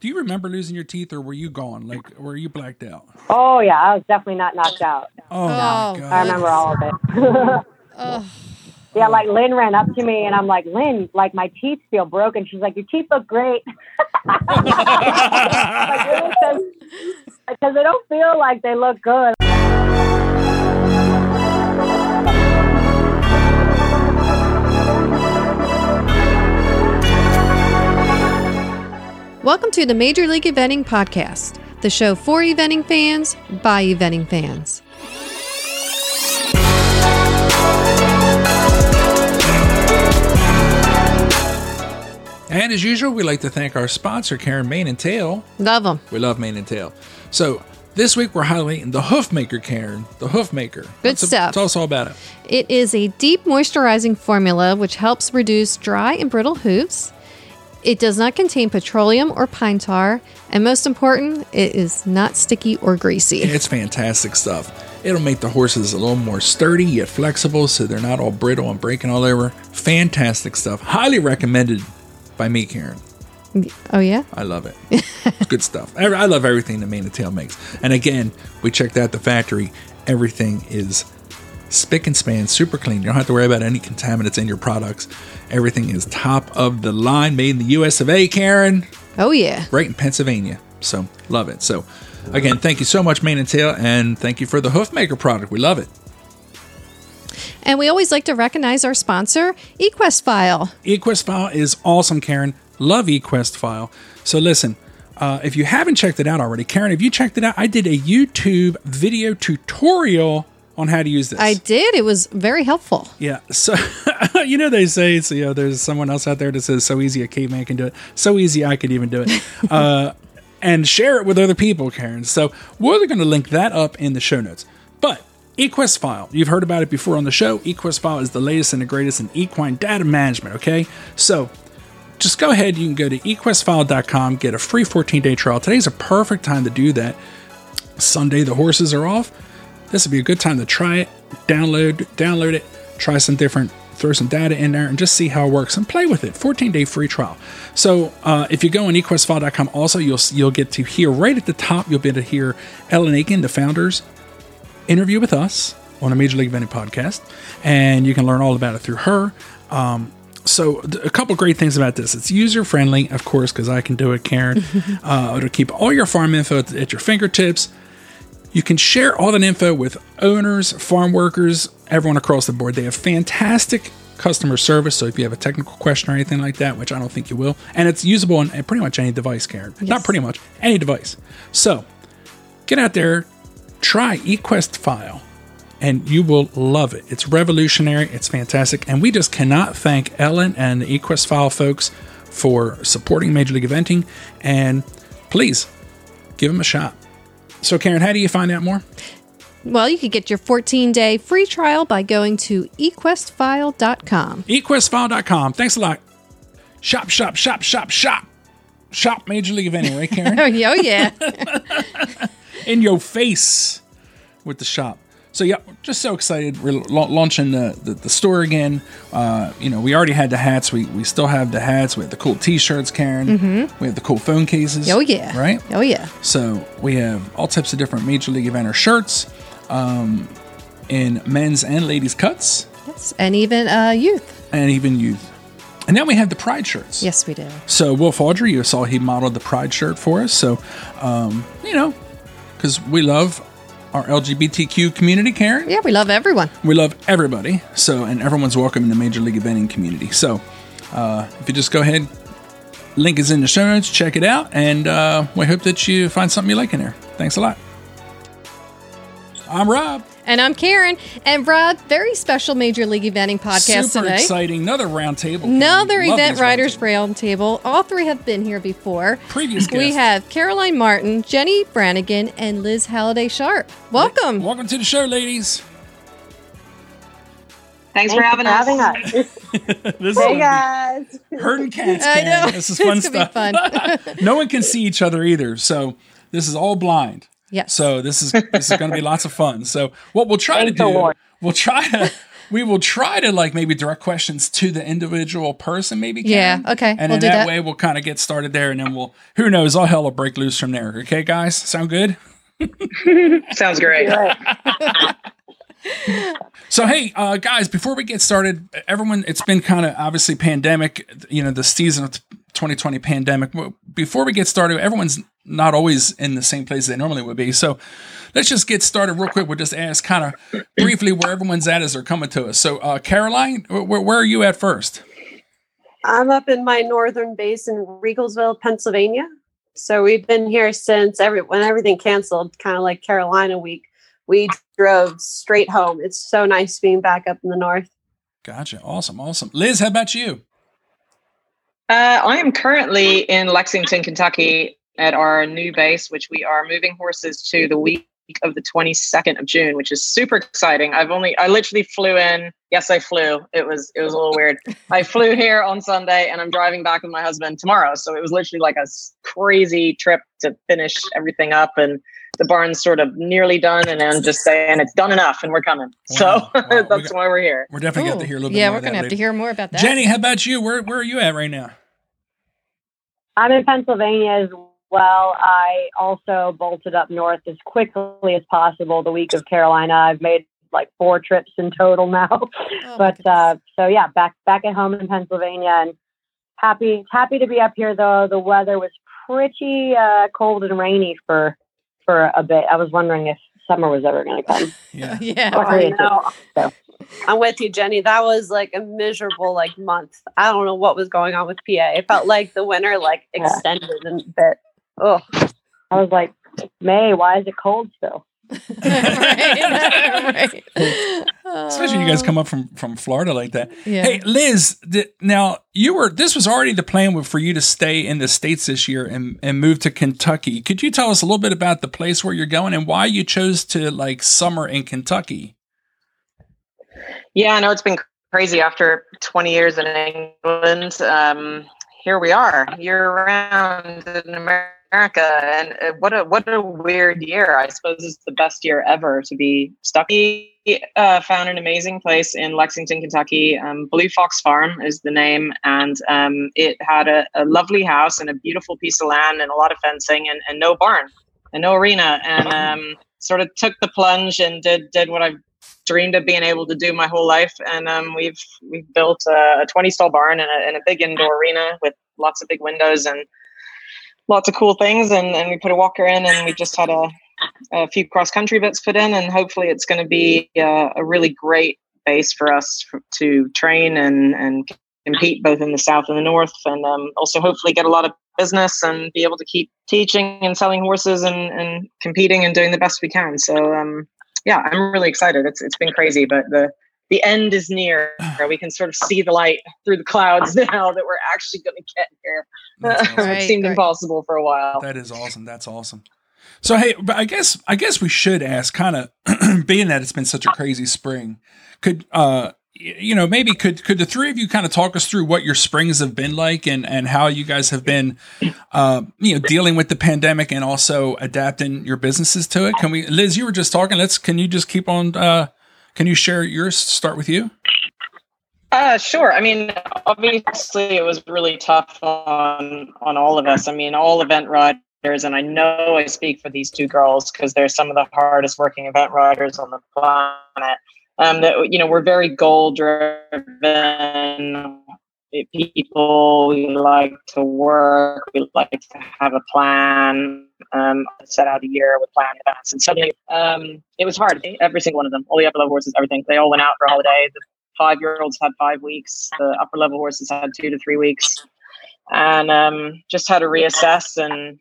Do you remember losing your teeth, or were you gone? Like, were you blacked out? Oh yeah, I was definitely not knocked out. Oh, my Oh, god! I remember all of it. Oh, yeah, like Lynn ran up to me and I'm like, Lynn, like my teeth feel broken. She's like, your teeth look great. like, really? 'Cause- because they don't feel like they look good. Welcome to the Major League Eventing Podcast, the show for eventing fans by eventing fans. And as usual, we like to thank our sponsor, Karen Mane and Tail. Love them. We love Mane and Tail. So this week we're highlighting the Hoofmaker, Karen. The Hoofmaker. Good Tell- stuff. Tell us all about it. It is a deep moisturizing formula which helps reduce dry and brittle hooves. It does not contain petroleum or pine tar, and most important, it is not sticky or greasy. It's fantastic stuff. It'll make the horses a little more sturdy yet flexible so they're not all brittle and breaking all over. Fantastic stuff. Highly recommended by me, Karen. Oh yeah, I love it. Good stuff. I love everything that Mane and Tail makes. And again, we checked out the factory. Everything is spick and span, super clean. You don't have to worry about any contaminants in your products. Everything is top of the line, made in the US of A, Karen, oh yeah. right in Pennsylvania. So love it. So again, thank you so much, Mane and Tail, and thank you for the Hoofmaker product. We love it. And we always like to recognize our sponsor, eQuest File. eQuest File is awesome, Karen. Love eQuest File. So listen, uh, if you haven't checked it out already, Karen, have you checked it out? I did a YouTube video tutorial on how to use this. I did. It was very helpful. yeah. So you know they say so, you know there's someone else out there that says so easy a caveman can do it. So easy I could even do it. uh, and share it with other people, Karen. So we're going to link that up in the show notes. But eQuest File, you've heard about it before on the show. eQuest File is the latest and the greatest in equine data management. Okay, so just go ahead. You can go to equestfile.com, get a free 14 day trial. Today's a perfect time to do that. Sunday, the horses are off. This would be a good time to try it, download, download it, try some different, throw some data in there, and just see how it works and play with it. 14 day free trial. So uh, if you go on equestfile.com, also you'll you'll get to hear right at the top. You'll be able to hear Ellen Aiken, the founders, interview with us on a Major League Eventing podcast, and you can learn all about it through her. Um, so a couple great things about this: it's user friendly, of course, because I can do it, Karen. uh, it'll keep all your farm info at, at your fingertips. You can share all that info with owners, farm workers, everyone across the board. They have fantastic customer service. So if you have a technical question or anything like that, which I don't think you will, and it's usable on uh, pretty much any device, Karen. Not pretty much any device. So get out there, try eQuest File, and you will love it. It's revolutionary. It's fantastic, and we just cannot thank Ellen and the eQuest File folks for supporting Major League Eventing. And please give them a shot. So, Karen, how do you find out more? Well, you could get your 14 day free trial by going to equestfile.com. eQuestFile.com. Thanks a lot. Shop, shop, shop, shop, shop. Shop Major League Eventing, right, Karen? Oh, oh, yeah. in your face with the shop. So yeah, just so excited. We're la- launching the, the, the store again. Uh, you know, we already had the hats. We we still have the hats. We have the cool T-shirts, Karen. We have the cool phone cases. oh, yeah. Right. Oh, yeah. So we have all types of different Major League Eventer shirts, um, in men's and ladies cuts, Yes. And even uh, youth. and even youth. And now we have the Pride shirts. Yes, we do. So Wolf Audrey, you saw he modeled the Pride shirt for us. So, um, you know, because we love our LGBTQ community, Karen. Yeah, we love everyone. We love everybody. So, and everyone's welcome in the Major League Eventing community. So, uh, if you just go ahead, link is in the show notes, check it out, and uh, we hope that you find something you like in there. Thanks a lot. I'm Rob. And I'm Karen. And Rob, very special Major League Eventing podcast Super today. exciting. Another round table. Another Love Event these Writers round Roundtable. All three have been here before. Previous We have Caroline Martin, Jennie Brannigan, and Liz Halliday Sharp. Welcome. tables. Welcome to the show, ladies. Thanks, Thanks for having us. us. This hey is guys. herding cats. I know. This is fun It's stuff. be fun. no one can see each other either. So this is all blind. Yes. So this is this is going to be lots of fun. So what we'll try Thank to do, Lord. we'll try to we will try to like maybe direct questions to the individual person, maybe. Yeah, okay, And we'll in do that, that. way, we'll kind of get started there, and then we'll who knows, all hell will break loose from there. Okay, guys, sound good? Sounds great. So hey, uh, guys, before we get started, everyone, it's been kind of obviously pandemic, you know, the season of 2020 pandemic. Before we get started, everyone's not always in the same place they normally would be. So let's just get started real quick. We'll just ask kind of briefly where everyone's at as they're coming to us. So, uh, Caroline, where, where are you at first? I'm up in my northern base in Riegelsville, Pennsylvania. So we've been here since every when everything canceled, kind of like Carolina week. We drove straight home. It's so nice being back up in the north. Gotcha. Awesome. Awesome. Liz, how about you? Uh, I am currently in Lexington, Kentucky at our new base, which we are moving horses to the week of the 22nd of June, which is super exciting. I've only, I literally flew in. Yes, I flew. It was, it was a little weird. I flew here on Sunday and I'm driving back with my husband tomorrow. So it was literally like a crazy trip to finish everything up. And the barn's sort of nearly done. And I'm just saying it's done enough and we're coming. So Wow. Wow. We got- why we're here. We're definitely going to hear a little bit yeah, more we're gonna have to hear more about that. Jennie, how about you? Where, where are you at right now? I'm in Pennsylvania as well. I also bolted up north as quickly as possible the week of Carolina. I've made like four trips in total now. Oh, but uh, so yeah, back back at home in Pennsylvania, and happy happy to be up here. Though the weather was pretty uh, cold and rainy for for a bit. I was wondering if summer was ever going to come. Yeah. yeah, right. I know. So. I'm with you, Jennie. That was like a miserable like month. I don't know what was going on with PA. It felt like the winter like Yeah. extended a bit. Oh, I was like, May, why is it cold still? right, right. Especially when you guys come up from, from Florida like that. Yeah. Hey, Liz, th- now you were, this was already the plan with- for you to stay in the States this year and, and move to Kentucky. Could you tell us a little bit about the place where you're going and why you chose to like summer in Kentucky? Yeah, I know it's been crazy after 20 years in England. Um, here we are, year round in America, and uh, what a what a weird year. I suppose it's the best year ever to be stuck. We uh, found an amazing place in Lexington, Kentucky. Um, Blue Fox Farm is the name, and um, it had a, a lovely house and a beautiful piece of land and a lot of fencing and, and no barn and no arena, and um, sort of took the plunge and did did what I've dreamed of being able to do my whole life. And um, we've we've built a, a 20 stall barn and a, and a big indoor arena with lots of big windows and lots of cool things. And, and we put a walker in, and we just had a, a few cross country bits put in, and hopefully it's going to be uh, a really great base for us to train and and compete both in the south and the north, and um, also hopefully get a lot of business and be able to keep teaching and selling horses and, and competing and doing the best we can. So um, yeah, I'm really excited. It's it's been crazy, but the the end is near. We can sort of see the light through the clouds now that we're actually going to get here. Awesome. Right, it seemed right. impossible for a while. That is awesome. That's awesome. So hey, but I guess I guess we should ask, kind of, being that it's been such a crazy spring, could uh, y- you know, maybe could could the three of you kind of talk us through what your springs have been like and and how you guys have been, uh, you know, dealing with the pandemic and also adapting your businesses to it? Can we, Liz? You were just talking. Let's. Can you just keep on? uh Can you share yours? Start with you. Uh, sure. I mean, obviously, it was really tough on on all of us. I mean, all event riders, and I know I speak for these two girls because they're some of the hardest working event riders on the planet. Um, that you know, we're very goal driven people. We like to work. We like to have a plan. Um, set out a year with plan and suddenly, um, it was hard. Every single one of them, all the upper level horses, everything. They all went out for a holiday. The five year olds had five weeks. The upper level horses had two to three weeks, and um, just had to reassess. And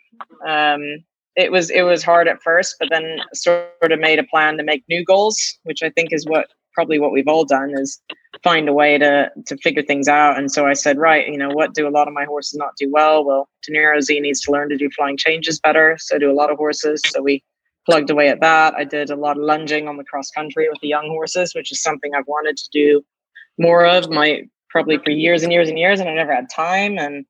um, it was it was hard at first, but then sort of made a plan to make new goals, which I think is what probably what we've all done is find a way to to figure things out. And so I said, right, you know, what do a lot of my horses not do well? Well, Deniro Z needs to learn to do flying changes better. So do a lot of horses. So we plugged away at that. I did a lot of lunging on the cross country with the young horses, which is something I've wanted to do more of my probably for years and years and years, and I never had time. And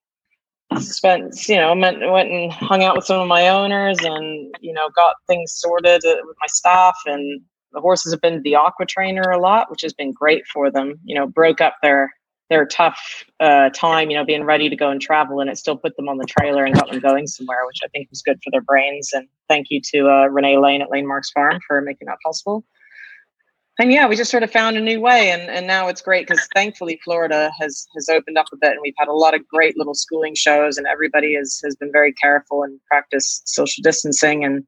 spent, you know, went, went and hung out with some of my owners, and you know, got things sorted uh, with my staff, and the horses have been the aqua trainer a lot, which has been great for them. You know, broke up their their tough uh, time, you know, being ready to go and travel, and it still put them on the trailer and got them going somewhere, which I think was good for their brains. And thank you to uh, Renee Lane at Lane Marks Farm for making that possible. And yeah, we just sort of found a new way, and, and now it's great because thankfully Florida has has opened up a bit, and we've had a lot of great little schooling shows, and everybody has has been very careful and practiced social distancing and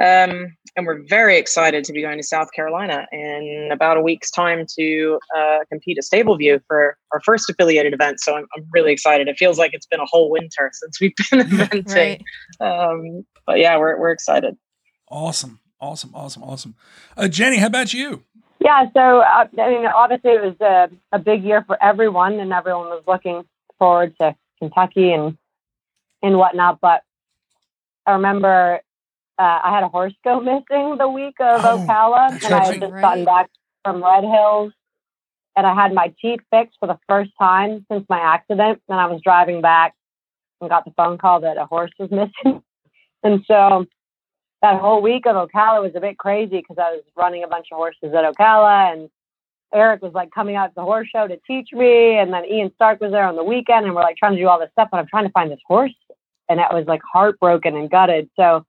um, and we're very excited to be going to South Carolina in about a week's time to uh, compete at Stableview for our first affiliated event. So I'm, I'm, really excited. It feels like it's been a whole winter since we've been eventing. right. um, but yeah, we're, we're excited. Awesome. Awesome. Awesome. Awesome. Uh, Jennie, how about you? Yeah, so uh, I mean, obviously it was a, a big year for everyone, and everyone was looking forward to Kentucky and and whatnot. But I remember uh, I had a horse go missing the week of oh, Ocala, and I had just right. gotten back from Red Hills, and I had my teeth fixed for the first time since my accident. And I was driving back and got the phone call that a horse was missing, and so that whole week of Ocala was a bit crazy because I was running a bunch of horses at Ocala, and Eric was like coming out to the horse show to teach me, and then Ian Stark was there on the weekend, and we're like trying to do all this stuff, but I'm trying to find this horse, and I was like heartbroken and gutted. So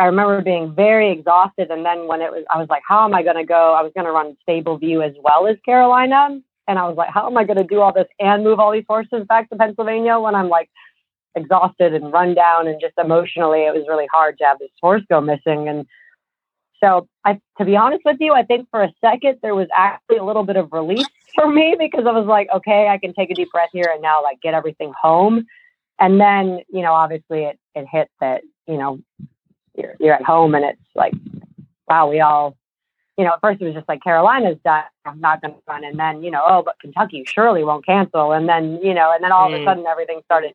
I remember being very exhausted. And then when it was, I was like, how am I going to go? I was going to run Stable View as well as Carolina. And I was like, how am I going to do all this and move all these horses back to Pennsylvania when I'm like exhausted and run down and just emotionally, it was really hard to have this horse go missing. And so I, to be honest with you, I think for a second there was actually a little bit of relief for me because I was like, okay, I can take a deep breath here and now like get everything home. And then, you know, obviously it, it hit that, you know, you're, you're at home and it's like, wow, we all, you know, at first it was just like Carolina's done, I'm not going to run. And then, you know, oh, but Kentucky surely won't cancel. And then, you know, and then all mm. of a mm. sudden everything started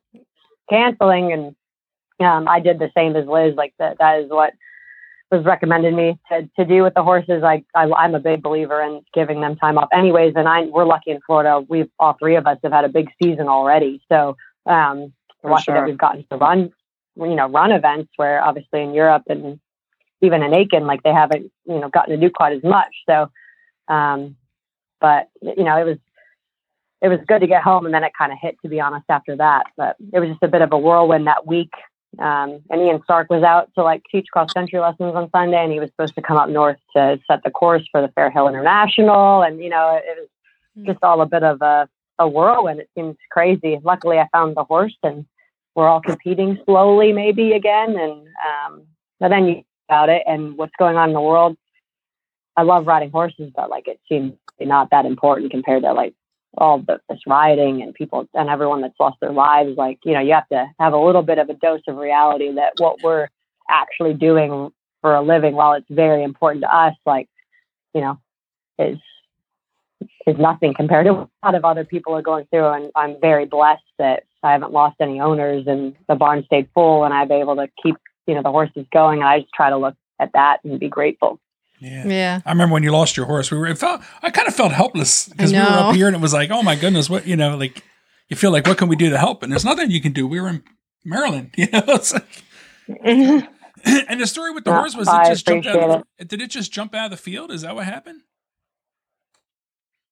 canceling. And um, I did the same as Liz. Like that, that is what was recommended me to, to do with the horses. I, I, I'm a big believer in giving them time off anyways. And I, we're lucky in Florida. We've, all three of us have had a big season already. So, um, lucky sure. that we've gotten to run you know run events where obviously in Europe and even in Aiken like they haven't you know gotten to do quite as much. So, um, but you know it was it was good to get home and then it kind of hit to be honest after that. But it was just a bit of a whirlwind that week. Um, and Ian Stark was out to like teach cross country lessons on Sunday, and he was supposed to come up north to set the course for the Fair Hill International. And you know, it, it was hmm. just all a bit of a, a whirlwind. It seems crazy. Luckily, I found the horse, and we're all competing slowly maybe again and um, but then you about it and what's going on in the world. I love riding horses but like it seems not that important compared to like all the, this rioting and people and everyone that's lost their lives. Like you know you have to have a little bit of a dose of reality that what we're actually doing for a living while it's very important to us like you know is is nothing compared to what a lot of other people are going through. And i'm very blessed that I haven't lost any owners and the barn stayed full and I've been able to keep, you know, the horses going. And I just try to look at that and be grateful. Yeah. Yeah. I remember when you lost your horse, we were, it felt, I kind of felt helpless because we were up here and it was like, oh my goodness, what, you know, like you feel like, what can we do to help? And there's nothing you can do. We were in Maryland, you know, it's like, and the story with the yeah, horse was it just jumped out of, it. did it just jump out of the field? Is that what happened?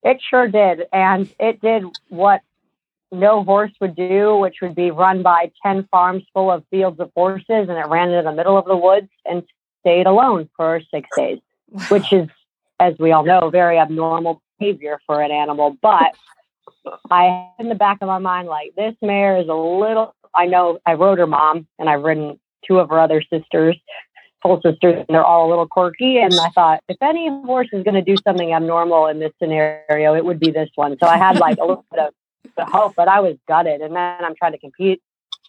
It sure did. And it did what no horse would do, which would be run by 10 farms full of fields of horses. And it ran into the middle of the woods and stayed alone for six days, wow. which is, as we all know, very abnormal behavior for an animal. But I in the back of my mind, like, this mare is a little, I know I rode her mom and I've ridden two of her other sisters, full sisters, and they're all a little quirky. And I thought, if any horse is going to do something abnormal in this scenario, it would be this one. So I had like a little bit of the hope, but I was gutted. And then I'm trying to compete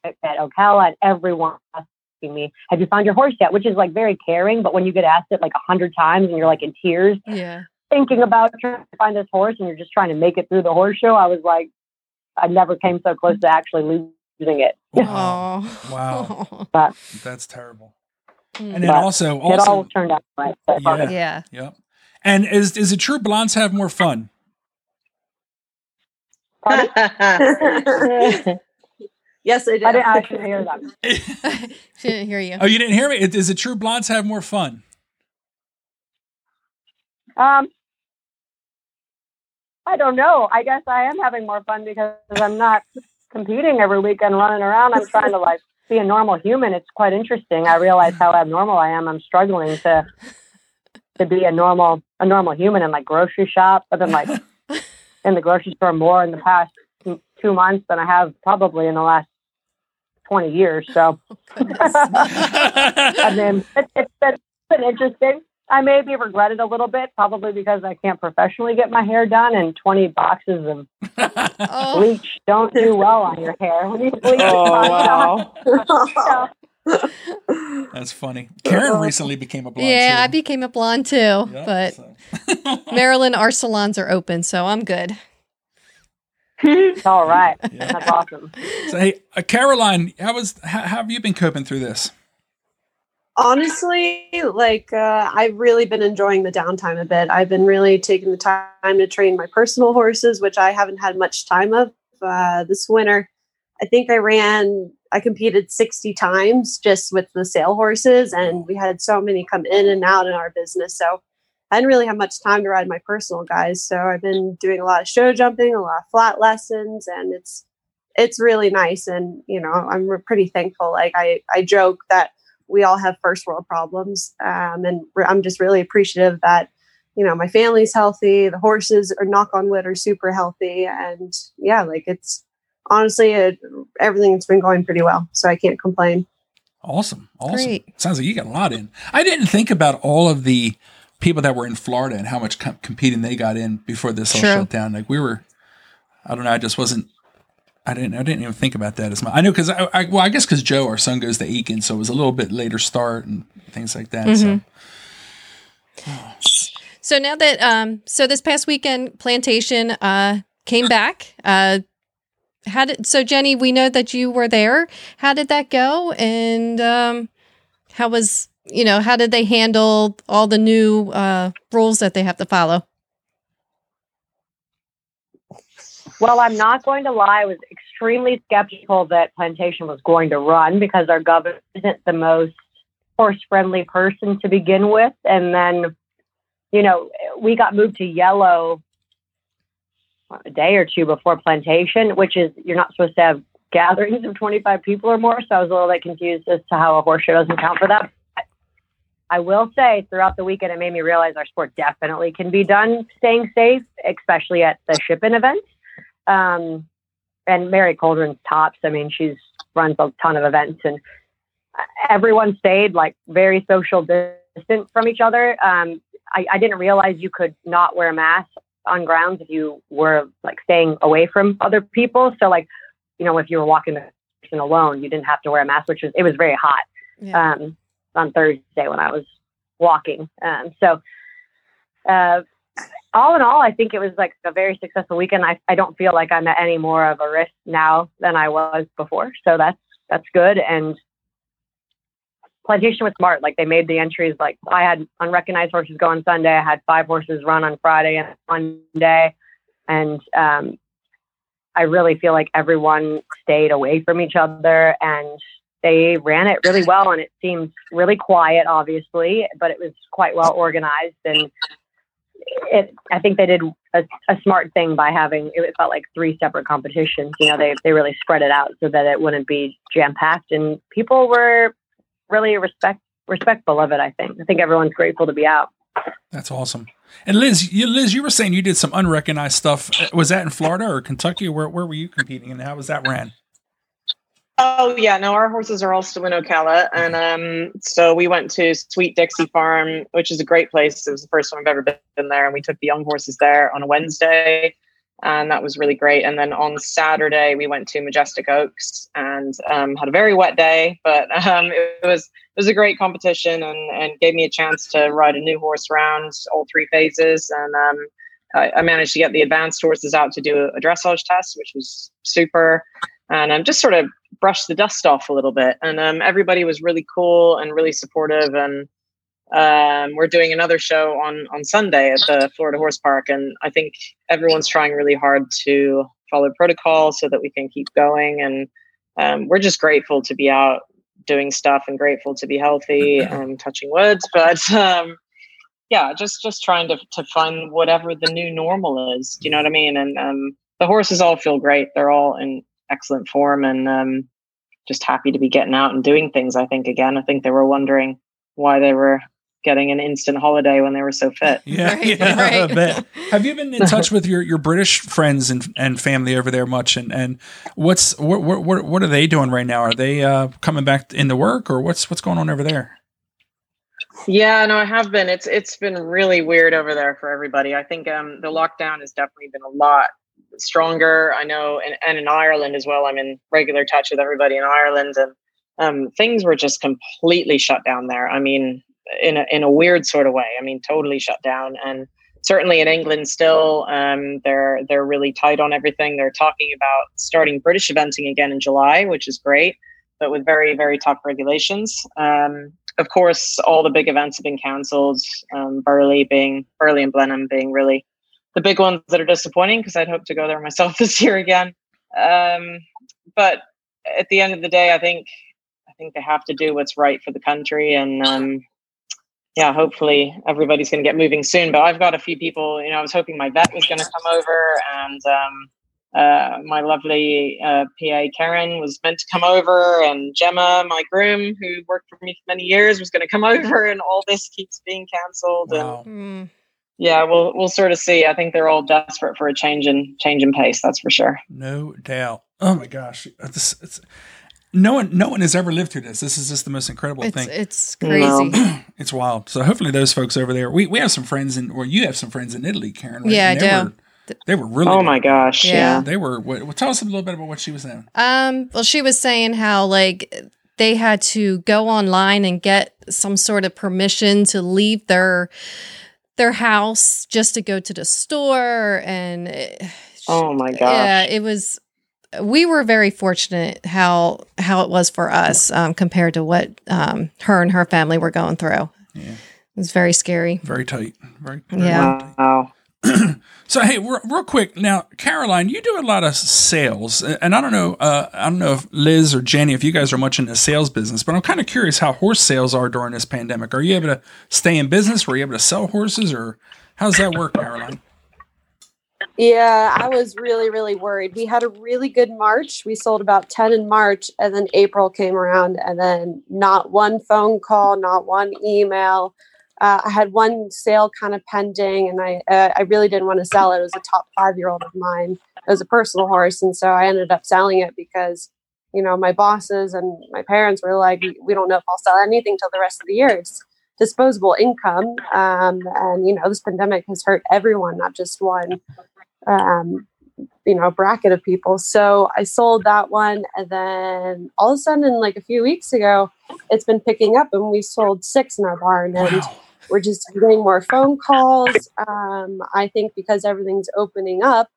at, at Ocala, and everyone asking me, "Have you found your horse yet?" Which is like very caring, but when you get asked it like a hundred times and you're like in tears, yeah, thinking about trying to find this horse, and you're just trying to make it through the horse show, I was like, I never came so close to actually losing it. Wow, wow, but, that's terrible. Hmm. And then also, also, it all turned out right. Yeah, yeah, yeah. And is is it true blondes have more fun? yes, I did. I didn't actually hear that. she didn't hear you. Oh, you didn't hear me? Is it true blondes have more fun? Um, I don't know. I guess I am having more fun because I'm not competing every weekend running around. I'm trying to like be a normal human. It's quite interesting. I realize how abnormal I am. I'm struggling to to be a normal a normal human in like grocery shop. I've been like in the grocery store more in the past two months than I have probably in the last 20 years. So, I mean, it, it's been, been interesting. I maybe regret it a little bit, probably because I can't professionally get my hair done, and 20 boxes of Oh, bleach don't do well on your hair. When you bleach Oh it, wow. so, That's funny. Karen recently became a blonde. yeah, too. I became a blonde too, Yeah, but so. Maryland, our salons are open, so I'm good. it's all right. Yeah. That's awesome. So, hey, uh, Caroline, how was how, how have you been coping through this? Honestly, like uh, I've really been enjoying the downtime a bit. I've been really taking the time to train my personal horses, which I haven't had much time of uh, this winter. I think I ran, I competed 60 times just with the sale horses, and we had so many come in and out in our business. So I didn't really have much time to ride my personal guys. So I've been doing a lot of show jumping, a lot of flat lessons, and it's it's really nice. And you know, I'm pretty thankful. Like I I joke that we all have first world problems, um, and I'm just really appreciative that you know my family's healthy, the horses are knock on wood are super healthy, and yeah, like it's honestly it, everything's been going pretty well. So I can't complain. Awesome, awesome. Great. Sounds like you got a lot in. I didn't think about all of the people that were in Florida and how much com- competing they got in before this all True. shut down. Like we were, I don't know. I just wasn't. I didn't. I didn't even think about that as much. I know because I, I. Well, I guess because Joe, our son, goes to Aiken, so it was a little bit later start and things like that. So So now that um so this past weekend plantation uh came back. Uh how did so Jennie, we know that you were there. How did that go? And um how was you know, how did they handle all the new uh rules that they have to follow? Well, I'm not going to lie. I was extremely skeptical that Plantation was going to run because our governor isn't the most horse friendly person to begin with. And then, you know, we got moved to yellow a day or two before Plantation, which is you're not supposed to have gatherings of 25 people or more. So I was a little bit confused as to how a horse show doesn't count for that. I will say throughout the weekend, it made me realize our sport definitely can be done staying safe, especially at the shipping events. Um, and Mary Coldren's tops. I mean, she's runs a ton of events, and everyone stayed like very social distant from each other. Um, I, I didn't realize you could not wear a mask on grounds if you were like staying away from other people. So, like, you know, if you were walking the person alone, you didn't have to wear a mask, which was it was very hot Yeah. um, on Thursday when I was walking. Um, so, uh, all in all, I think it was like a very successful weekend. I, I don't feel like I'm at any more of a risk now than I was before. So that's that's good. And Plantation was smart. Like they made the entries. Like I had unrecognized horses go on Sunday. I had five horses run on Friday and Monday, and um, I really feel like everyone stayed away from each other and they ran it really well and it seemed really quiet obviously but it was quite well organized and it i think they did a, a smart thing by having it felt like three separate competitions you know they, they really spread it out so that it wouldn't be jam packed and people were really respect respectful of it i think i think everyone's grateful to be out that's awesome. And Liz, you, Liz, you were saying you did some unrecognized stuff. Uh, Was that in Florida or Kentucky? Where where were you competing, and how was that ran? Oh yeah, no, our horses are all still in Ocala, and um, so we went to Sweet Dixie Farm, which is a great place. It was the first time I've ever been there, and we took the young horses there on a Wednesday, and that was really great. And then on Saturday, we went to Majestic Oaks and um, had a very wet day, but um, it was it was a great competition and and gave me a chance to ride a new horse around all three phases, and um, I, I managed to get the advanced horses out to do a dressage test, which was super, and um, just sort of brushed the dust off a little bit. And um, everybody was really cool and really supportive. And um, we're doing another show on on Sunday at the Florida Horse Park, and I think everyone's trying really hard to follow protocol so that we can keep going. And um, we're just grateful to be out doing stuff and grateful to be healthy and touching woods. But um, yeah, just just trying to to find whatever the new normal is. Do you know what I mean? And um, the horses all feel great. They're all in excellent form, and um, just happy to be getting out and doing things. I think again, I think they were wondering why they were getting an instant holiday when they were so fit. Yeah, Right, yeah, I right. bet. Have you been in touch with your, your British friends and, and family over there much? And, and what's what, what what what are they doing right now? Are they uh, coming back into work, or what's what's going on over there? Yeah, no, I have been. It's it's been really weird over there for everybody. I think um, the lockdown has definitely been a lot stronger. I know, and, and in Ireland as well. I'm in regular touch with everybody in Ireland, and um, things were just completely shut down there. I mean, in a in a weird sort of way. I mean, totally shut down. And certainly in England, still, um, they're they're really tight on everything. They're talking about starting British eventing again in July, which is great, but with very very tough regulations. Um, of course, all the big events have been cancelled. Um, Burghley being Burghley and Blenheim being really the big ones that are disappointing because I'd hope to go there myself this year again. Um, but at the end of the day, I think I think they have to do what's right for the country, and um, yeah, hopefully everybody's going to get moving soon. But I've got a few people. You know, I was hoping my vet was going to come over, and um, uh, my lovely uh, PA Karen was meant to come over, and Gemma, my groom, who worked for me for many years, was going to come over, and all this keeps being cancelled. And Mm. yeah, we'll we'll sort of see. I think they're all desperate for a change in change in pace. That's for sure. No doubt. Oh my gosh, this, it's, no one no one has ever lived through this. This is just the most incredible It's thing. it's No. crazy. It's wild. So hopefully those folks over there. We we have some friends in, or you have some friends in Italy, Karen. right? Yeah, And they do. Were, they were really. Oh my gosh! Yeah. Yeah. They were. What, well, tell us a little bit about what she was saying. Um, well, she was saying how like they had to go online and get some sort of permission to leave their their house just to go to the store, and eh, Oh my gosh. yeah, it was. We were very fortunate how how it was for us um, compared to what um, her and her family were going through. Yeah. It was very scary. Very tight. Very. very Yeah. tight. Wow. So hey, real, real quick now, Caroline, you do a lot of sales, and I don't know, uh, I don't know if Liz or Jennie, if you guys are much in the sales business, but I'm kind of curious how horse sales are during this pandemic. Are you able to stay in business? Were you able to sell horses, or how's that work, Caroline? Yeah, I was really, really worried. We had a really good March. We sold about 10 in March, and then April came around, and then not one phone call, not one email. Uh, I had one sale kind of pending, and I uh, I really didn't want to sell it. It was a top five year old of mine. It was a personal horse, and so I ended up selling it because you know my bosses and my parents were like, "We don't know if I'll sell anything till the rest of the year." It's disposable income, um, and you know this pandemic has hurt everyone, not just one um, you know, bracket of people. So I sold that one. And then all of a sudden, like a few weeks ago, it's been picking up and we sold six in our barn. And Wow. we're just getting more phone calls. Um, I think because everything's opening up,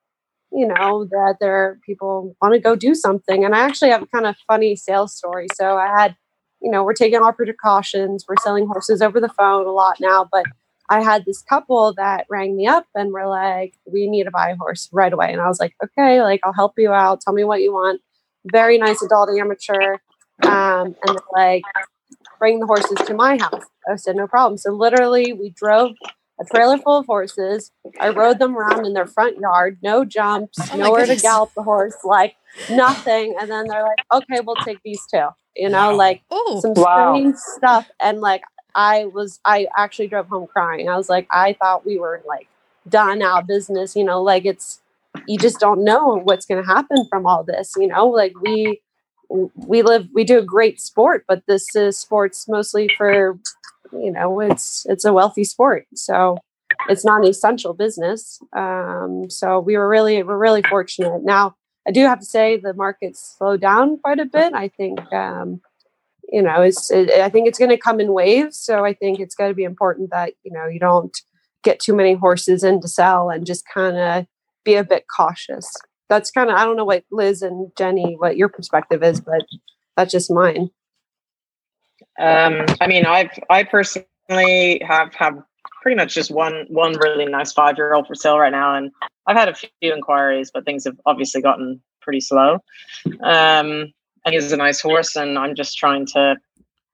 you know, that there are people want to go do something. And I actually have a kind of funny sales story. So I had, you know, we're taking all precautions. We're selling horses over the phone a lot now, but I had this couple that rang me up and were like, "We need to buy a horse right away." And I was like, "Okay, like I'll help you out. Tell me what you want." Very nice adult amateur, um, and they're like, "Bring the horses to my house." I said, "No problem." So literally, we drove a trailer full of horses. I rode them around in their front yard, no jumps, Oh my nowhere to gallop the horse, like nothing. And then they're like, "Okay, we'll take these two." You know, like Oh, some Wow. strange stuff and like i was i actually drove home crying. I was like i thought we were like done out of business you know like it's you just don't know what's going to happen from all this you know? Like we we live we do a great sport but this is sports mostly for you know it's it's a wealthy sport so it's not an essential business. Um so we were really we're really fortunate. Now i do have to say the market's slowed down quite a bit i think um you know it's it, i think it's going to come in waves so i think it's going to be important that you know you don't get too many horses in to sell and just kind of be a bit cautious that's kind of i don't know what liz and jennie what your perspective is but that's just mine Um, I mean, I've I personally have have pretty much just one one really nice five year old for sale right now, and I've had a few inquiries, but things have obviously gotten pretty slow. Um, he's a nice horse, and I'm just trying to,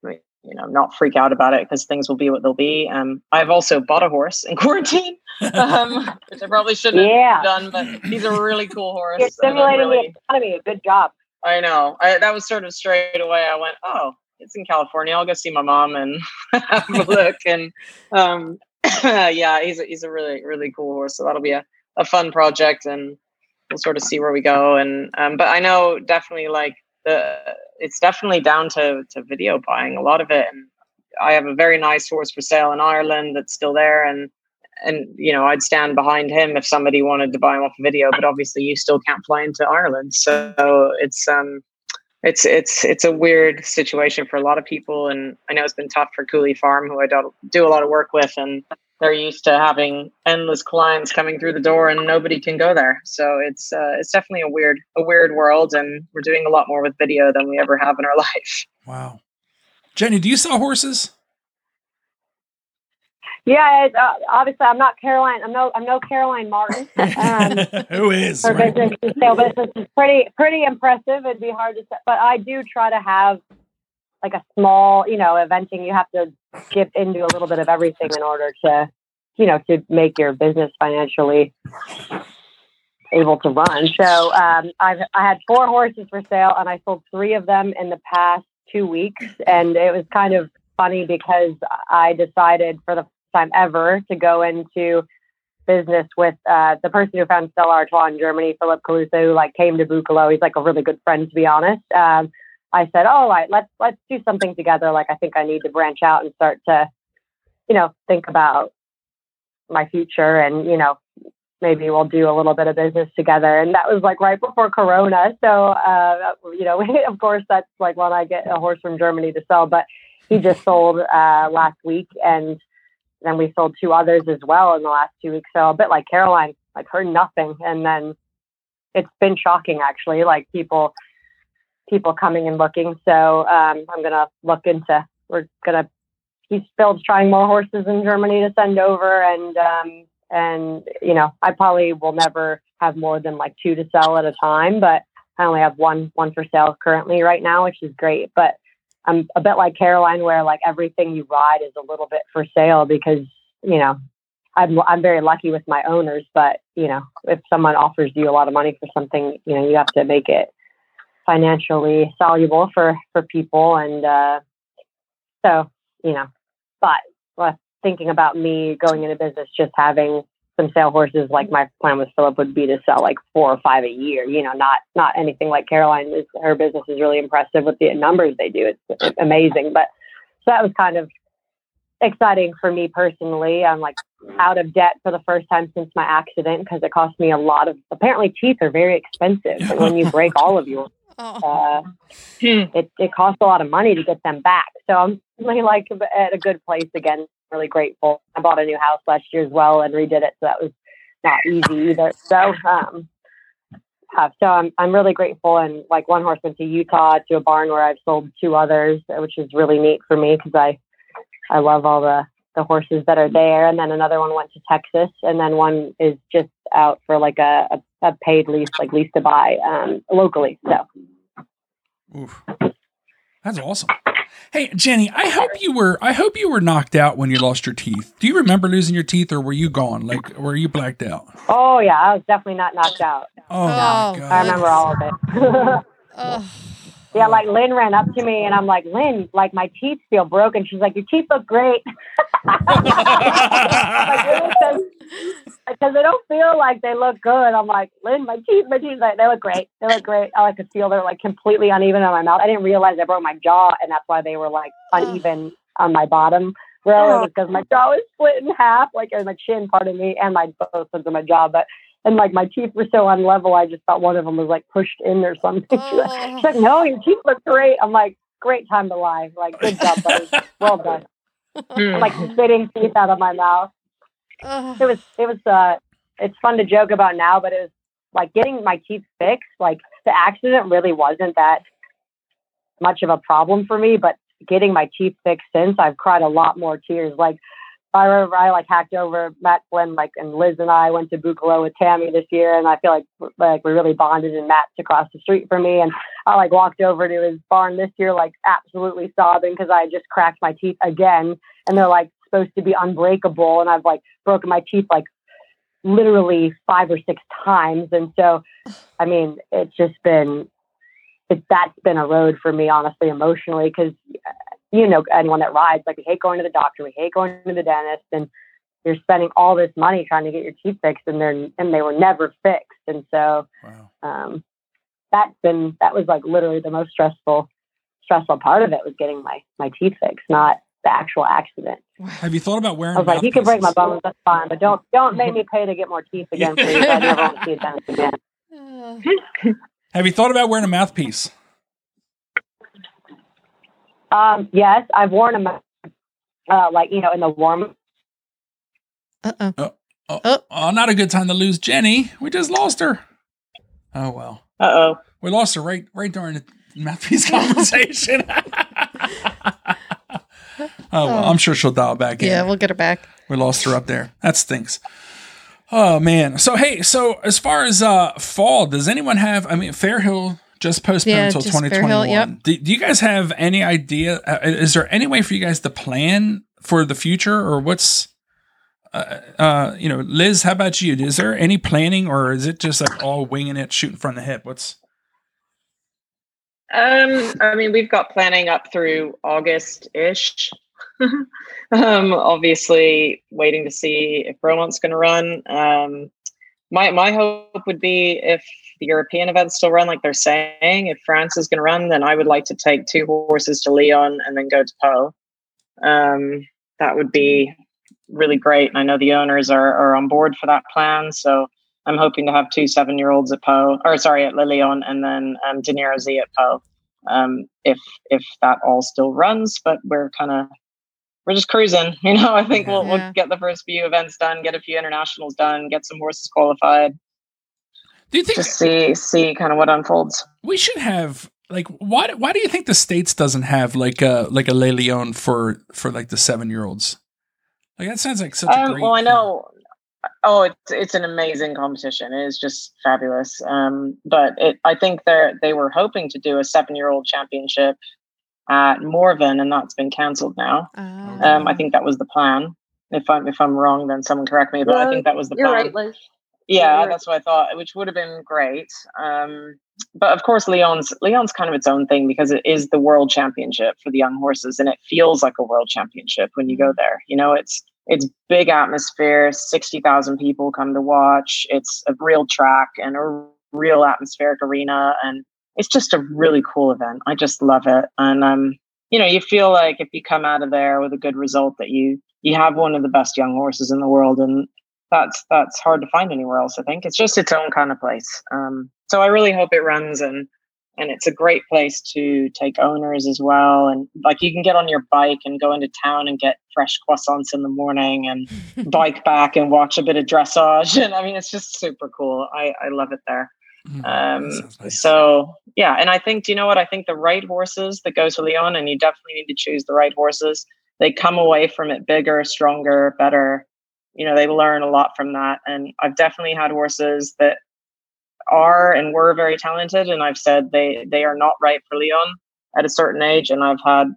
you know, not freak out about it because things will be what they'll be. Um, I've also bought a horse in quarantine, um, which I probably shouldn't Yeah. have done, but he's a really cool horse. You're and I'm stimulating really- the economy. Good job. I know. I, that was sort of straight away. I went, oh, it's in California. I'll go see my mom and have a look. And um, yeah, he's a, he's a really really cool horse. So that'll be a, a fun project, and we'll sort of see where we go. And um, but I know definitely like the it's definitely down to to video buying a lot of it. And I have a very nice horse for sale in Ireland that's still there, and and you know I'd stand behind him if somebody wanted to buy him off video. But obviously, you still can't fly into Ireland, so it's um it's it's it's a weird situation for a lot of people, and I know it's been tough for Cooley Farm, who I do, do a lot of work with, and they're used to having endless clients coming through the door, and nobody can go there. So it's uh, it's definitely a weird a weird world, and we're doing a lot more with video than we ever have in our life. Wow. Jennie, do you sell horses? Yeah, it's, uh, obviously I'm not Caroline. I'm no I'm no Caroline Martin. Um, Who is? her right? business sale business is pretty pretty impressive. It'd be hard to say, but I do try to have like a small, you know, eventing. You have to get into a little bit of everything in order to, you know, to make your business financially able to run. So um, I've I had four horses for sale, and I sold three of them in the past two weeks, and it was kind of funny because I decided for the first time ever to go into business with uh, the person who found Stella Artois in Germany, Philip Calusa, who like came to Boekelo. He's like a really good friend, to be honest. Um, I said, "All right, let's let's do something together. Like, I think I need to branch out and start to, you know, think about my future, and you know, maybe we'll do a little bit of business together." And that was like right before Corona, so uh, you know, of course, that's like when I get a horse from Germany to sell. But he just sold uh, last week, and then we sold two others as well in the last two weeks. So a bit like Caroline, like heard nothing, and then it's been shocking actually. Like people, people coming and looking. So um, I'm gonna look into. We're gonna. He's still trying more horses in Germany to send over, and um, and you know I probably will never have more than like two to sell at a time, but I only have one one for sale currently right now, which is great. But I'm a bit like Caroline, where like everything you ride is a little bit for sale because you know I'm I'm very lucky with my owners, but you know if someone offers you a lot of money for something, you know you have to make it financially soluble for for people, and uh, so you know. But well, thinking about me going into business, just having some sale horses, like my plan with Philip would be to sell like four or five a year. You know, not not anything like Caroline. Is, her business is really impressive with the numbers they do. It's, it's amazing. But so that was kind of exciting for me personally. I'm like out of debt for the first time since my accident because it cost me a lot of. Apparently, teeth are very expensive, and when you break all of yours, Oh, uh, Hmm. it it costs a lot of money to get them back. So I'm really like at a good place again. Really grateful. I bought a new house last year as well and redid it, so that was not easy either. So um, uh, so I'm I'm really grateful. And like one horse went to Utah to a barn where I've sold two others, which is really neat for me because I I love all the the horses that are there. And then another one went to Texas, and then one is just out for like a a, a paid lease, like lease to buy um, locally. So. Oof. That's awesome. Hey, Jennie, I hope you were I hope you were knocked out when you lost your teeth. Do you remember losing your teeth or were you gone? Like were you blacked out? Oh yeah, I was definitely not knocked out. Oh, my Oh, god. I remember all of it. oh. yeah, like Lynn ran up to me and I'm like, Lynn, like my teeth feel broken. She's like, your teeth look great. like, because they don't feel like they look good. I'm like, Lynn, my teeth, my teeth, like, they look great. They look great. I like to feel they're like completely uneven on my mouth. I didn't realize I broke my jaw, and that's why they were like uneven on my bottom row. Because my jaw was split in half, like in my chin part of me and my both sides of my jaw. But and like my teeth were so unlevel, I just thought one of them was like pushed in or something. She's like-. She's like, no, your teeth look great. I'm like, great time to lie. Like, good job, buddy. Well done. Hmm. I'm like spitting teeth out of my mouth Oh. it was it was uh it's fun to joke about now but it was like getting my teeth fixed like the accident really wasn't that much of a problem for me but getting my teeth fixed since i've cried a lot more tears like I remember I like hacked over Matt Flynn, like, and Liz and I went to Boekelo with Tamie this year, and I feel like like we really bonded. And Matt's across the street from me, and I like walked over to his barn this year, like absolutely sobbing because I just cracked my teeth again, and they're like supposed to be unbreakable, and I've like broken my teeth like literally five or six times, and so I mean it's just been it, that's been a road for me honestly emotionally because you know, anyone that rides, like we hate going to the doctor, we hate going to the dentist, and you're spending all this money trying to get your teeth fixed, and they're and they were never fixed, and so wow. um, that's been that was like literally the most stressful stressful part of it was getting my my teeth fixed, not the actual accident. Have you thought about wearing? I was like, you can break my bones, that's fine, but don't don't make me pay to get more teeth again, please. I never want to see a dentist again. Have you thought about wearing a mouthpiece? Um, yes, I've worn them, uh, like you know, in the warm. Uh-oh. Oh, oh, oh. oh, not a good time to lose Jennie. We just lost her. Oh well. Uh oh. We lost her right right during the mouthpiece conversation. oh well, I'm sure she'll dial back in. Yeah, we'll get her back. We lost her up there. That stinks. Oh man. So hey, so as far as uh fall, does anyone have I mean Fairhill just postponed yeah, until 2021. Yep. Do, do, you guys have any idea? Uh, is there any way for you guys to plan for the future, or what's, uh, uh, you know, Liz? How about you? Is there any planning, or is it just like all winging it, shooting from the hip? What's um, I mean, we've got planning up through August ish. um, obviously, waiting to see if Romont's going to run. Um, my my hope would be if the European events still run like they're saying. If France is going to run, then I would like to take two horses to Lion and then go to Pau. Um, that would be really great. And I know the owners are, are on board for that plan. So I'm hoping to have two seven year olds at Pau, or sorry, at Lion, and then um, Deniro Z at Pau. Um, if if that all still runs, but we're kind of we're just cruising. You know, I think yeah. we'll, we'll get the first few events done, get a few internationals done, get some horses qualified, do you think to see see kind of what unfolds? We should have like why why do you think the states doesn't have like a like a Le Lion for for like the seven year olds? Like that sounds like such um, a great. Well, I know. Oh, it's it's an amazing competition. It is just fabulous. Um, but it, I think they they were hoping to do a seven year old championship at Morven, and that's been cancelled now. Oh. Um, I think that was the plan. If I'm if I'm wrong, then someone correct me. But well, I think that was the you're plan. Right, Yeah, that's what I thought, which would have been great. Um, but of course, Lion's Lion's kind of its own thing because it is the world championship for the young horses, and it feels like a world championship when you go mm-hmm. there. You know, it's it's big atmosphere. Sixty thousand people come to watch. It's a real track and a real atmospheric arena, and it's just a really cool event. I just love it, and um, you know, you feel like if you come out of there with a good result, that you you have one of the best young horses in the world, and that's that's hard to find anywhere else. I think it's just its own kind of place. Um, so I really hope it runs and and it's a great place to take owners as well. And like you can get on your bike and go into town and get fresh croissants in the morning and bike back and watch a bit of dressage. And I mean, it's just super cool. I I love it there. Mm, um, nice. So yeah, and I think do you know what? I think the right horses that go to Lion, and you definitely need to choose the right horses. They come away from it bigger, stronger, better you know they learn a lot from that. And i've definitely had horses that are and were very talented and i've said they they are not right for Lion at a certain age. And i've had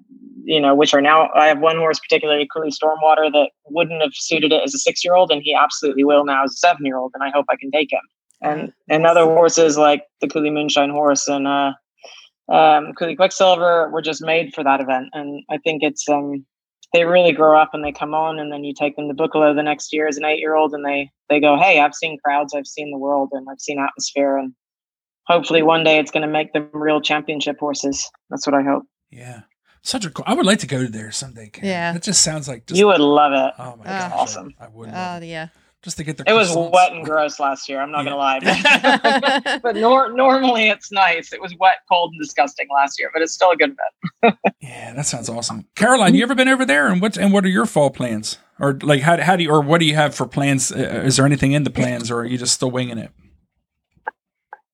you know which are now i have one horse particularly Cooley stormwater that wouldn't have suited it as a six year old and he absolutely will now as a seven year old and i hope i can take him. And and other horses like the Cooley moonshine horse and uh um Cooley quicksilver were just made for that event. And i think it's um they really grow up and they come on and then you take them to Boekelo the next year as an eight year old and they they go, Hey, I've seen crowds, I've seen the world and I've seen atmosphere and hopefully one day it's gonna make them real championship horses. That's what I hope. Yeah. Such a cool I would like to go there someday. Karen. Yeah. It just sounds like just, You would love it. Oh my oh. god. Awesome. I would Oh yeah just to get the. It was wet and gross last year. I'm not yeah. gonna lie, but nor- normally it's nice. It was wet, cold, and disgusting last year, but it's still a good bet. yeah, that sounds awesome. Caroline, you ever been over there? And what and what are your fall plans? Or like how how do you or what do you have for plans? Uh, is there anything in the plans, or are you just still winging it?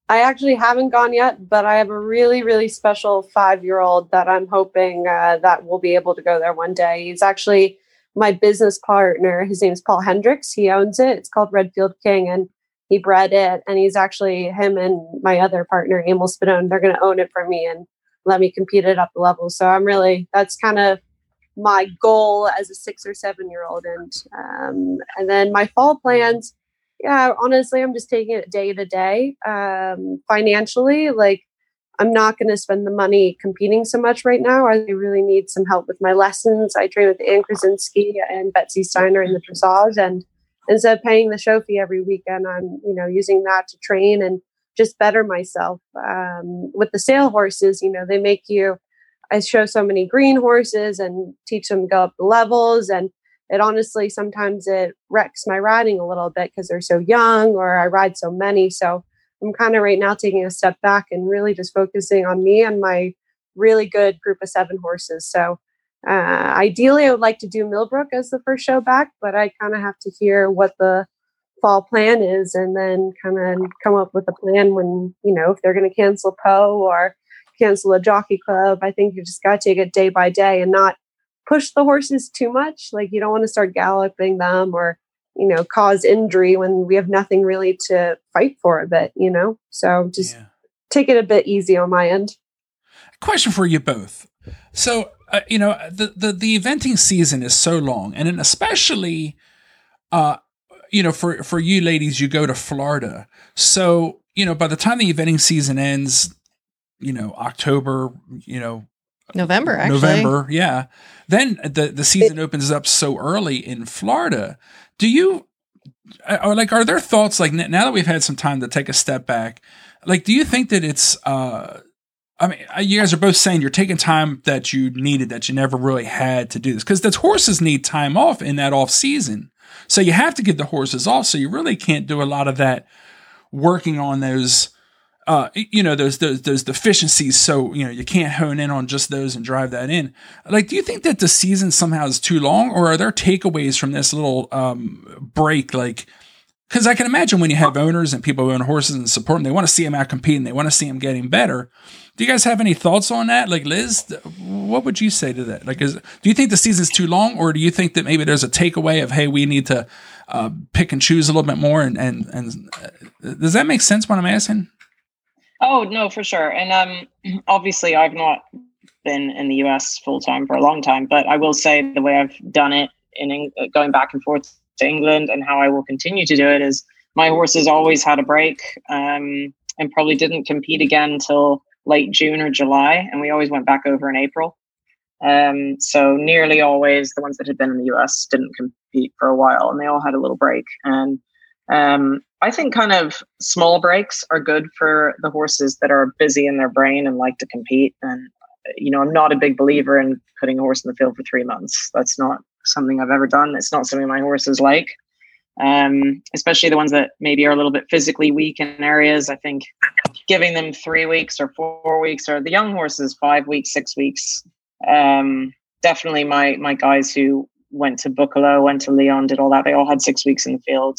I actually haven't gone yet, but I have a really, really special five year old that I'm hoping uh, that will be able to go there one day. He's actually my business partner, his name is Paul Hendrix. He owns it. It's called Redfield King, and he bred it. And he's actually him and my other partner, Emil Spadone. They're going to own it for me and let me compete it up the level. So I'm really that's kind of my goal as a six or seven year old, and um, and then my fall plans. Yeah, honestly, I'm just taking it day to day. Um, financially, like I'm not going to spend the money competing so much right now. I really need some help with my lessons. I train with Anne Kursinski and Betsy Steiner in the dressage, and instead of paying the show fee every weekend, I'm you know using that to train and just better myself. Um, with the sale horses, you know, they make you. I show so many green horses and teach them to go up the levels, and it honestly sometimes it wrecks my riding a little bit because they're so young, or I ride so many. So I'm kind of right now taking a step back and really just focusing on me and my really good group of seven horses. So uh, ideally, I would like to do Millbrook as the first show back, but I kind of have to hear what the fall plan is and then kind of come up with a plan when, you know, if they're going to cancel Pau or cancel a jockey club. I think you just got to take it day by day and not push the horses too much. Like you don't want to start galloping them or you know, cause injury when we have nothing really to fight for but you know? So just yeah. take it a bit easy on my end. Question for you both. So, uh, you know, the, the, the eventing season is so long, and especially, uh, you know, for, for you ladies, you go to Florida. So, you know, by the time the eventing season ends, you know, October, you know, November, actually. November, yeah. Then the, the season it, opens up so early in Florida do you uh, or like are there thoughts like now that we've had some time to take a step back like do you think that it's uh I mean, uh, you guys are both saying you're taking time that you needed that you never really had to do this because the horses need time off in that off season. So you have to give the horses off. So you really can't do a lot of that working on those uh, you know those those those deficiencies. So you know you can't hone in on just those and drive that in. Like, do you think that the season somehow is too long, or are there takeaways from this little um, break? Like, because I can imagine when you have owners and people who own horses and support them, they want to see them out competing, they want to see them getting better. Do you guys have any thoughts on that? Like Liz, what would you say to that? Like, is do you think the season's too long, or do you think that maybe there's a takeaway of hey, we need to uh, pick and choose a little bit more? And and and uh, does that make sense? What I'm asking? Oh no, for sure. And um, obviously, I've not been in the U.S. full time for a long time, but I will say the way I've done it in going back and forth to England and how I will continue to do it is my horses always had a break um, and probably didn't compete again until late June or July, and we always went back over in April. Um, so nearly always the ones that had been in the US didn't compete for a while, and they all had a little break. And um, I think kind of small breaks are good for the horses that are busy in their brain and like to compete. And, you know, I'm not a big believer in putting a horse in the field for three months. That's not something I've ever done. It's not something my horses like, um, especially the ones that maybe are a little bit physically weak in areas. I think giving them three weeks or four weeks, or the young horses, five weeks, six weeks. Um, definitely my my guys who went to Boekelo, went to Lion, did all that. They all had six weeks in the field.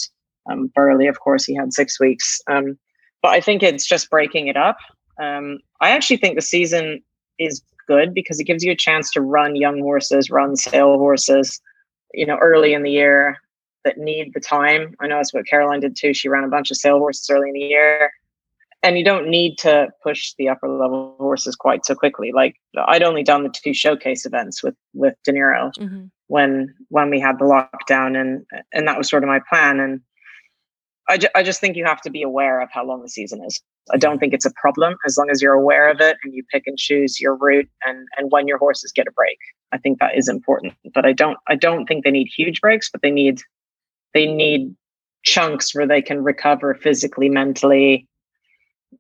Um, Burghley, of course, he had six weeks. Um, but I think it's just breaking it up. Um, I actually think the season is good because it gives you a chance to run young horses, run sale horses, you know, early in the year that need the time. I know that's what Caroline did too. She ran a bunch of sale horses early in the year. And you don't need to push the upper level horses quite so quickly. Like I'd only done the two showcase events with with Deniro mm-hmm. when when we had the lockdown, and and that was sort of my plan. And I, ju- I just think you have to be aware of how long the season is. I don't think it's a problem as long as you're aware of it and you pick and choose your route and and when your horses get a break. I think that is important. But I don't I don't think they need huge breaks, but they need they need chunks where they can recover physically, mentally,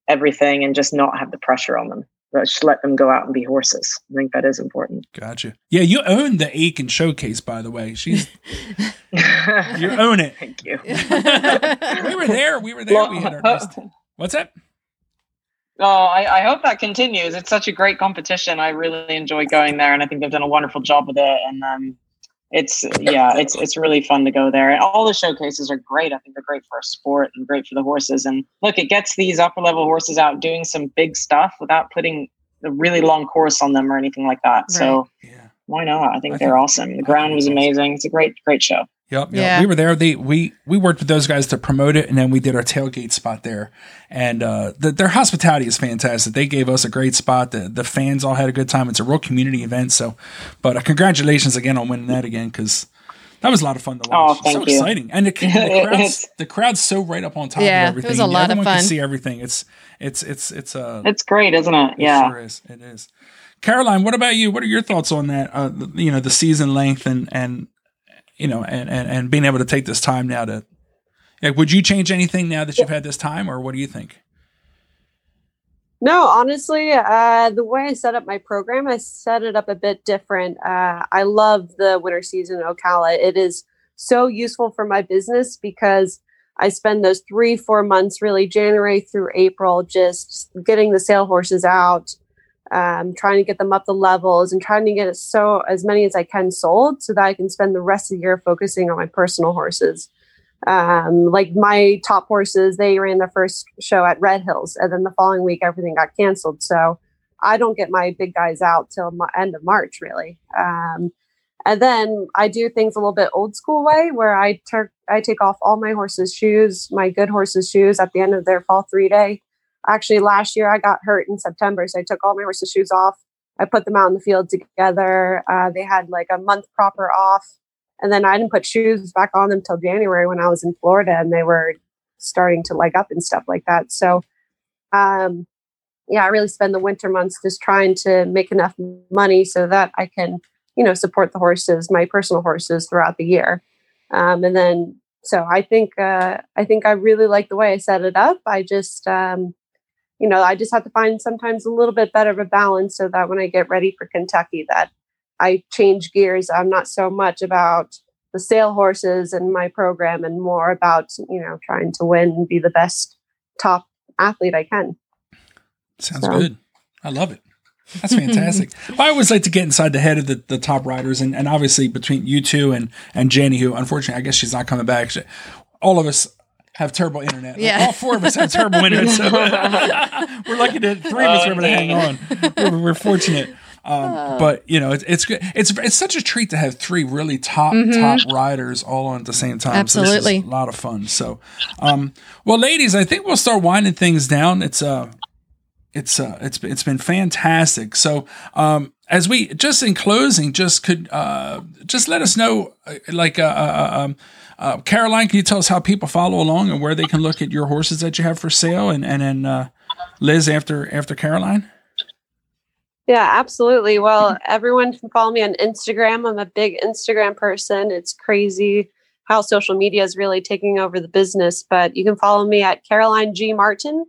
everything, and just not have the pressure on them just let them go out and be horses. I think that is important. Gotcha. Yeah, you own the Aiken Showcase, by the way. She's you own it. Thank you. we were there. We were there. Well, we had our best. What's that? Oh, I, I, hope that continues. It's such a great competition. I really enjoy going there, and I think they've done a wonderful job with it. And um, it's yeah, it's it's really fun to go there. And all the showcases are great. I think they're great for our sport and great for the horses. And look, it gets these upper level horses out doing some big stuff without putting a really long course on them or anything like that. Right. So yeah. why not? I think I they're think- awesome. The ground was amazing. It's a great, great show. Yep, yep. Yeah. We were there. They we we worked with those guys to promote it, and then we did our tailgate spot there. And uh, the, their hospitality is fantastic. They gave us a great spot. The the fans all had a good time. It's a real community event. So, but uh, congratulations again on winning that again because that was a lot of fun to watch. Oh, thank so you. exciting, and the, the crowd's the crowd's so right up on top Yeah, it of everything. was a lot of Everyone fun. can see everything. It's it's it's it's uh It's great, isn't it? it Yeah. sure is. It is. Caroline, what about you? What are your thoughts on that? Uh, you know, the season length and and you know, and and, and being able to take this time now to. Like, would you change anything now that you've had this time, or what do you think? No, honestly, uh, the way I set up my program, I set it up a bit different. Uh, I love the winter season in Ocala. It is so useful for my business because I spend those three, four months, really January through April, just getting the sale horses out, um, trying to get them up the levels, and trying to get it so as many as I can sold, so that I can spend the rest of the year focusing on my personal horses um, like my top horses, they ran their first show at Red Hills, and then the following week everything got canceled. So I don't get my big guys out till ma- end of March, really. Um, and then I do things a little bit old school way, where I tur- I take off all my horses' shoes, my good horses' shoes, at the end of their fall three day. Actually, last year I got hurt in September, so I took all my horses' shoes off. I put them out in the field together. Uh, they had like a month proper off. And then I didn't put shoes back on them till January when I was in Florida and they were starting to leg up and stuff like that. So, um, yeah, I really spend the winter months just trying to make enough money so that I can, you know, support the horses, my personal horses throughout the year. Um, and then, so I think, uh, I think I really like the way I set it up. I just, um, you know, I just have to find sometimes a little bit better of a balance so that when I get ready for Kentucky, that I change gears. I'm not so much about the sale horses and my program and more about, you know, trying to win and be the best top athlete I can. Sounds So- good. I love it. That's fantastic. well, I always like to get inside the head of the, the top riders, and, and obviously between you two and and Jennie, who unfortunately I guess she's not coming back. She- all of us have terrible internet. Like, Yeah. all four of us have terrible internet. So we're lucky that three of us Oh, were able to hang on. We're, we're fortunate. Um, Oh. but you know, it's it's good. It's it's such a treat to have three really top top riders all on at the same time. So Mm-hmm. Absolutely. a lot of fun. So, um, well, ladies, I think we'll start winding things down. It's uh it's uh it's it's been fantastic. So um as we just in closing, just could uh just let us know uh, like uh, uh um uh Caroline, can you tell us how people follow along and where they can look at your horses that you have for sale and and then uh Liz after after Caroline? Yeah, absolutely. Well, everyone can follow me on Instagram. I'm a big Instagram person. It's crazy how social media is really taking over the business, but you can follow me at Caroline G. Martin.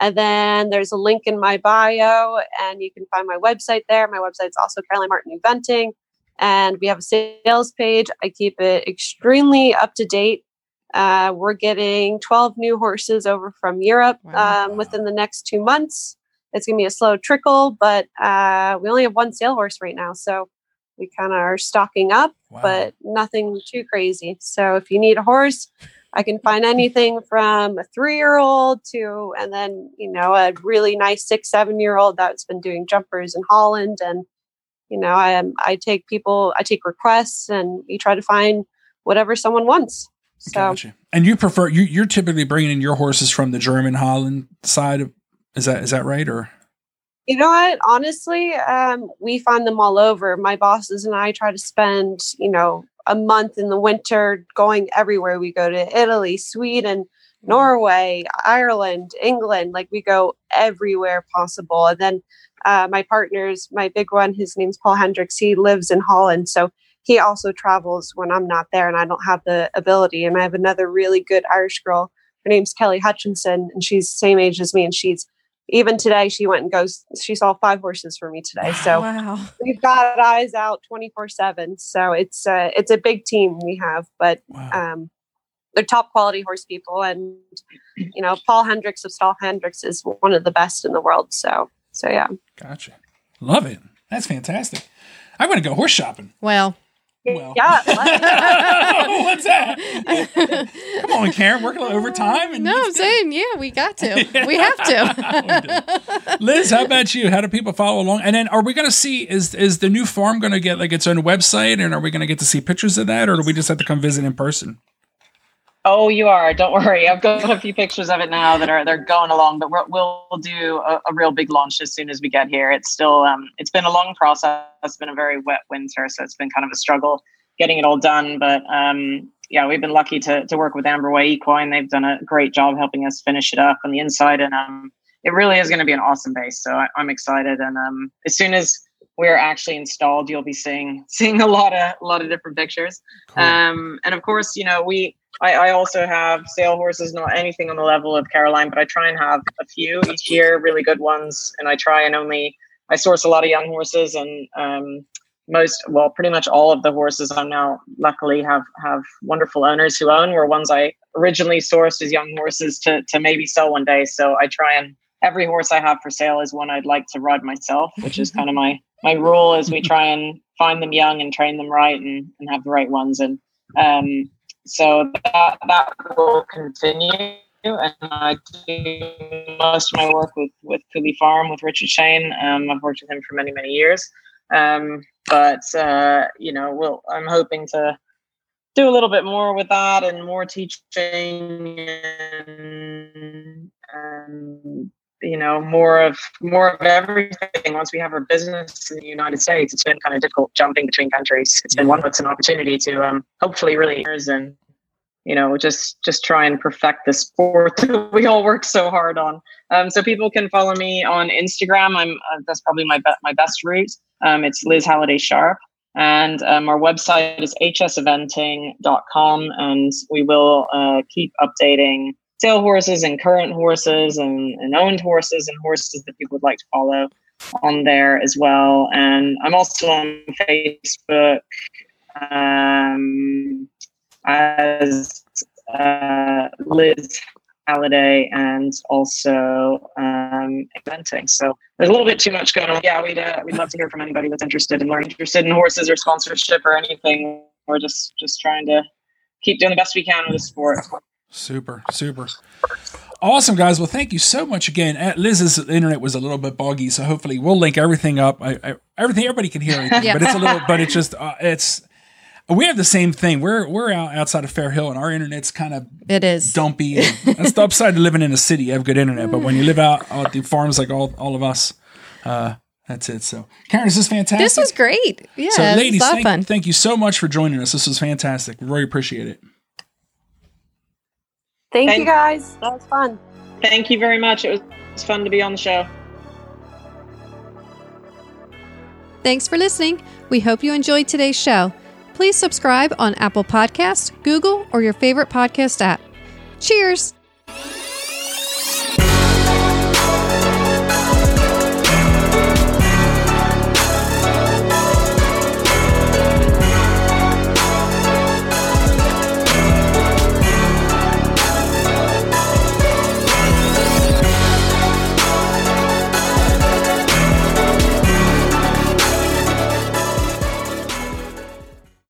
And then there's a link in my bio, and you can find my website there. My website's also Caroline Martin Eventing. And we have a sales page. I keep it extremely up to date. Uh, we're getting 12 new horses over from Europe Wow. um, within the next two months it's going to be a slow trickle, but uh, we only have one sale horse right now. So we kind of are stocking up, Wow. but nothing too crazy. So if you need a horse, I can find anything from a three year old to, and then, you know, a really nice six, seven year old that's been doing jumpers in Holland. And, you know, I am, I take people, I take requests and we try to find whatever someone wants. So Gotcha. And you prefer you you're typically bringing in your horses from the German Holland side of is that is that right or You know what? Honestly, um, we find them all over. My bosses and I try to spend, you know, a month in the winter going everywhere. We go to Italy, Sweden, Norway, Ireland, England. Like we go everywhere possible. And then uh, my partner's, my big one, his name's Paul Hendrix. He lives in Holland, so he also travels when I'm not there and I don't have the ability. And I have another really good Irish girl. Her name's Kelly Hutchinson, and she's same age as me, and she's even today she went and goes she saw five horses for me today so wow. we've got eyes out 24 7 so it's uh, it's a big team we have but wow. um they're top quality horse people and you know paul hendrix of stal hendrix is one of the best in the world so so yeah Gotcha. Love it. That's fantastic. I'm gonna go horse shopping. Well, Well. Yeah. What's that? Come on, Karen, work a little overtime. And No, I'm saying, yeah, we got to. We have to. Liz, how about you? How do people follow along? And then, are we going to see is is the new farm going to get like its own website, and are we going to get to see pictures of that, or do we just have to come visit in person? Oh, you are. Don't worry. I've got a few pictures of it now that are they're going along, but we're, we'll do a, a real big launch as soon as we get here. It's still um, it's been a long process. It's been a very wet winter, so it's been kind of a struggle getting it all done. But um, yeah, we've been lucky to to work with Amberway Equine. They've done a great job helping us finish it up on the inside, and um, it really is going to be an awesome base. So I, I'm excited, and um, as soon as we're actually installed, you'll be seeing seeing a lot of a lot of different pictures. Um, and of course, you know we I, I also have sale horses, not anything on the level of Caroline, but I try and have a few each year, really good ones. And I try and only, I source a lot of young horses and um, most, well, pretty much all of the horses I'm now luckily have, have wonderful owners who own were ones I originally sourced as young horses to, to maybe sell one day. So I try and every horse I have for sale is one I'd like to ride myself, which is kind of my, my rule is we try and find them young and train them right and, and have the right ones. And, um, so that that will continue and I do most of my work with with Cooley Farm with Richard Sheane. Um, I've worked with him for many many years, um, but uh, you know, we'll, I'm hoping to do a little bit more with that and more teaching and, and you know more of more of everything. Once we have our business in the united states it's been kind of difficult jumping between countries. It's been one that's an opportunity to um hopefully really and you know just just try and perfect the sport that we all work so hard on. Um so people can follow me on instagram. I'm uh, that's probably my be- my best route. Um it's liz halliday sharp. And um, our website is hseventing.com and we will uh, keep updating sale horses and current horses and, and owned horses and horses that people would like to follow on there as well. And I'm also on Facebook um, as uh, Liz Halliday and also um, eventing. So there's a little bit too much going on. Yeah, we'd uh, we'd love to hear from anybody that's interested in learning, interested in horses or sponsorship or anything. We're just just trying to keep doing the best we can with the sport. Super, super. Awesome, guys. Well, thank you so much again. Liz's internet was a little bit boggy, so hopefully we'll link everything up. I, I, everything, everybody can hear everything, Yeah. but it's a little, but it's just, uh, it's, we have the same thing. We're, we're out outside of Fair Hill and our internet's kind of It is. dumpy. That's the upside to living in a city. You have good internet, but when you live out at the farms like all, all of us, uh, that's it. So, Karen, this is fantastic. This was great. Yeah, so, ladies, of thank, thank you so much for joining us. This was fantastic. Really appreciate it. Thank Thank- you guys. That was fun. Thank you very much. It was, it was fun to be on the show. Thanks for listening. We hope you enjoyed today's show. Please subscribe on Apple Podcasts, Google, or your favorite podcast app. Cheers!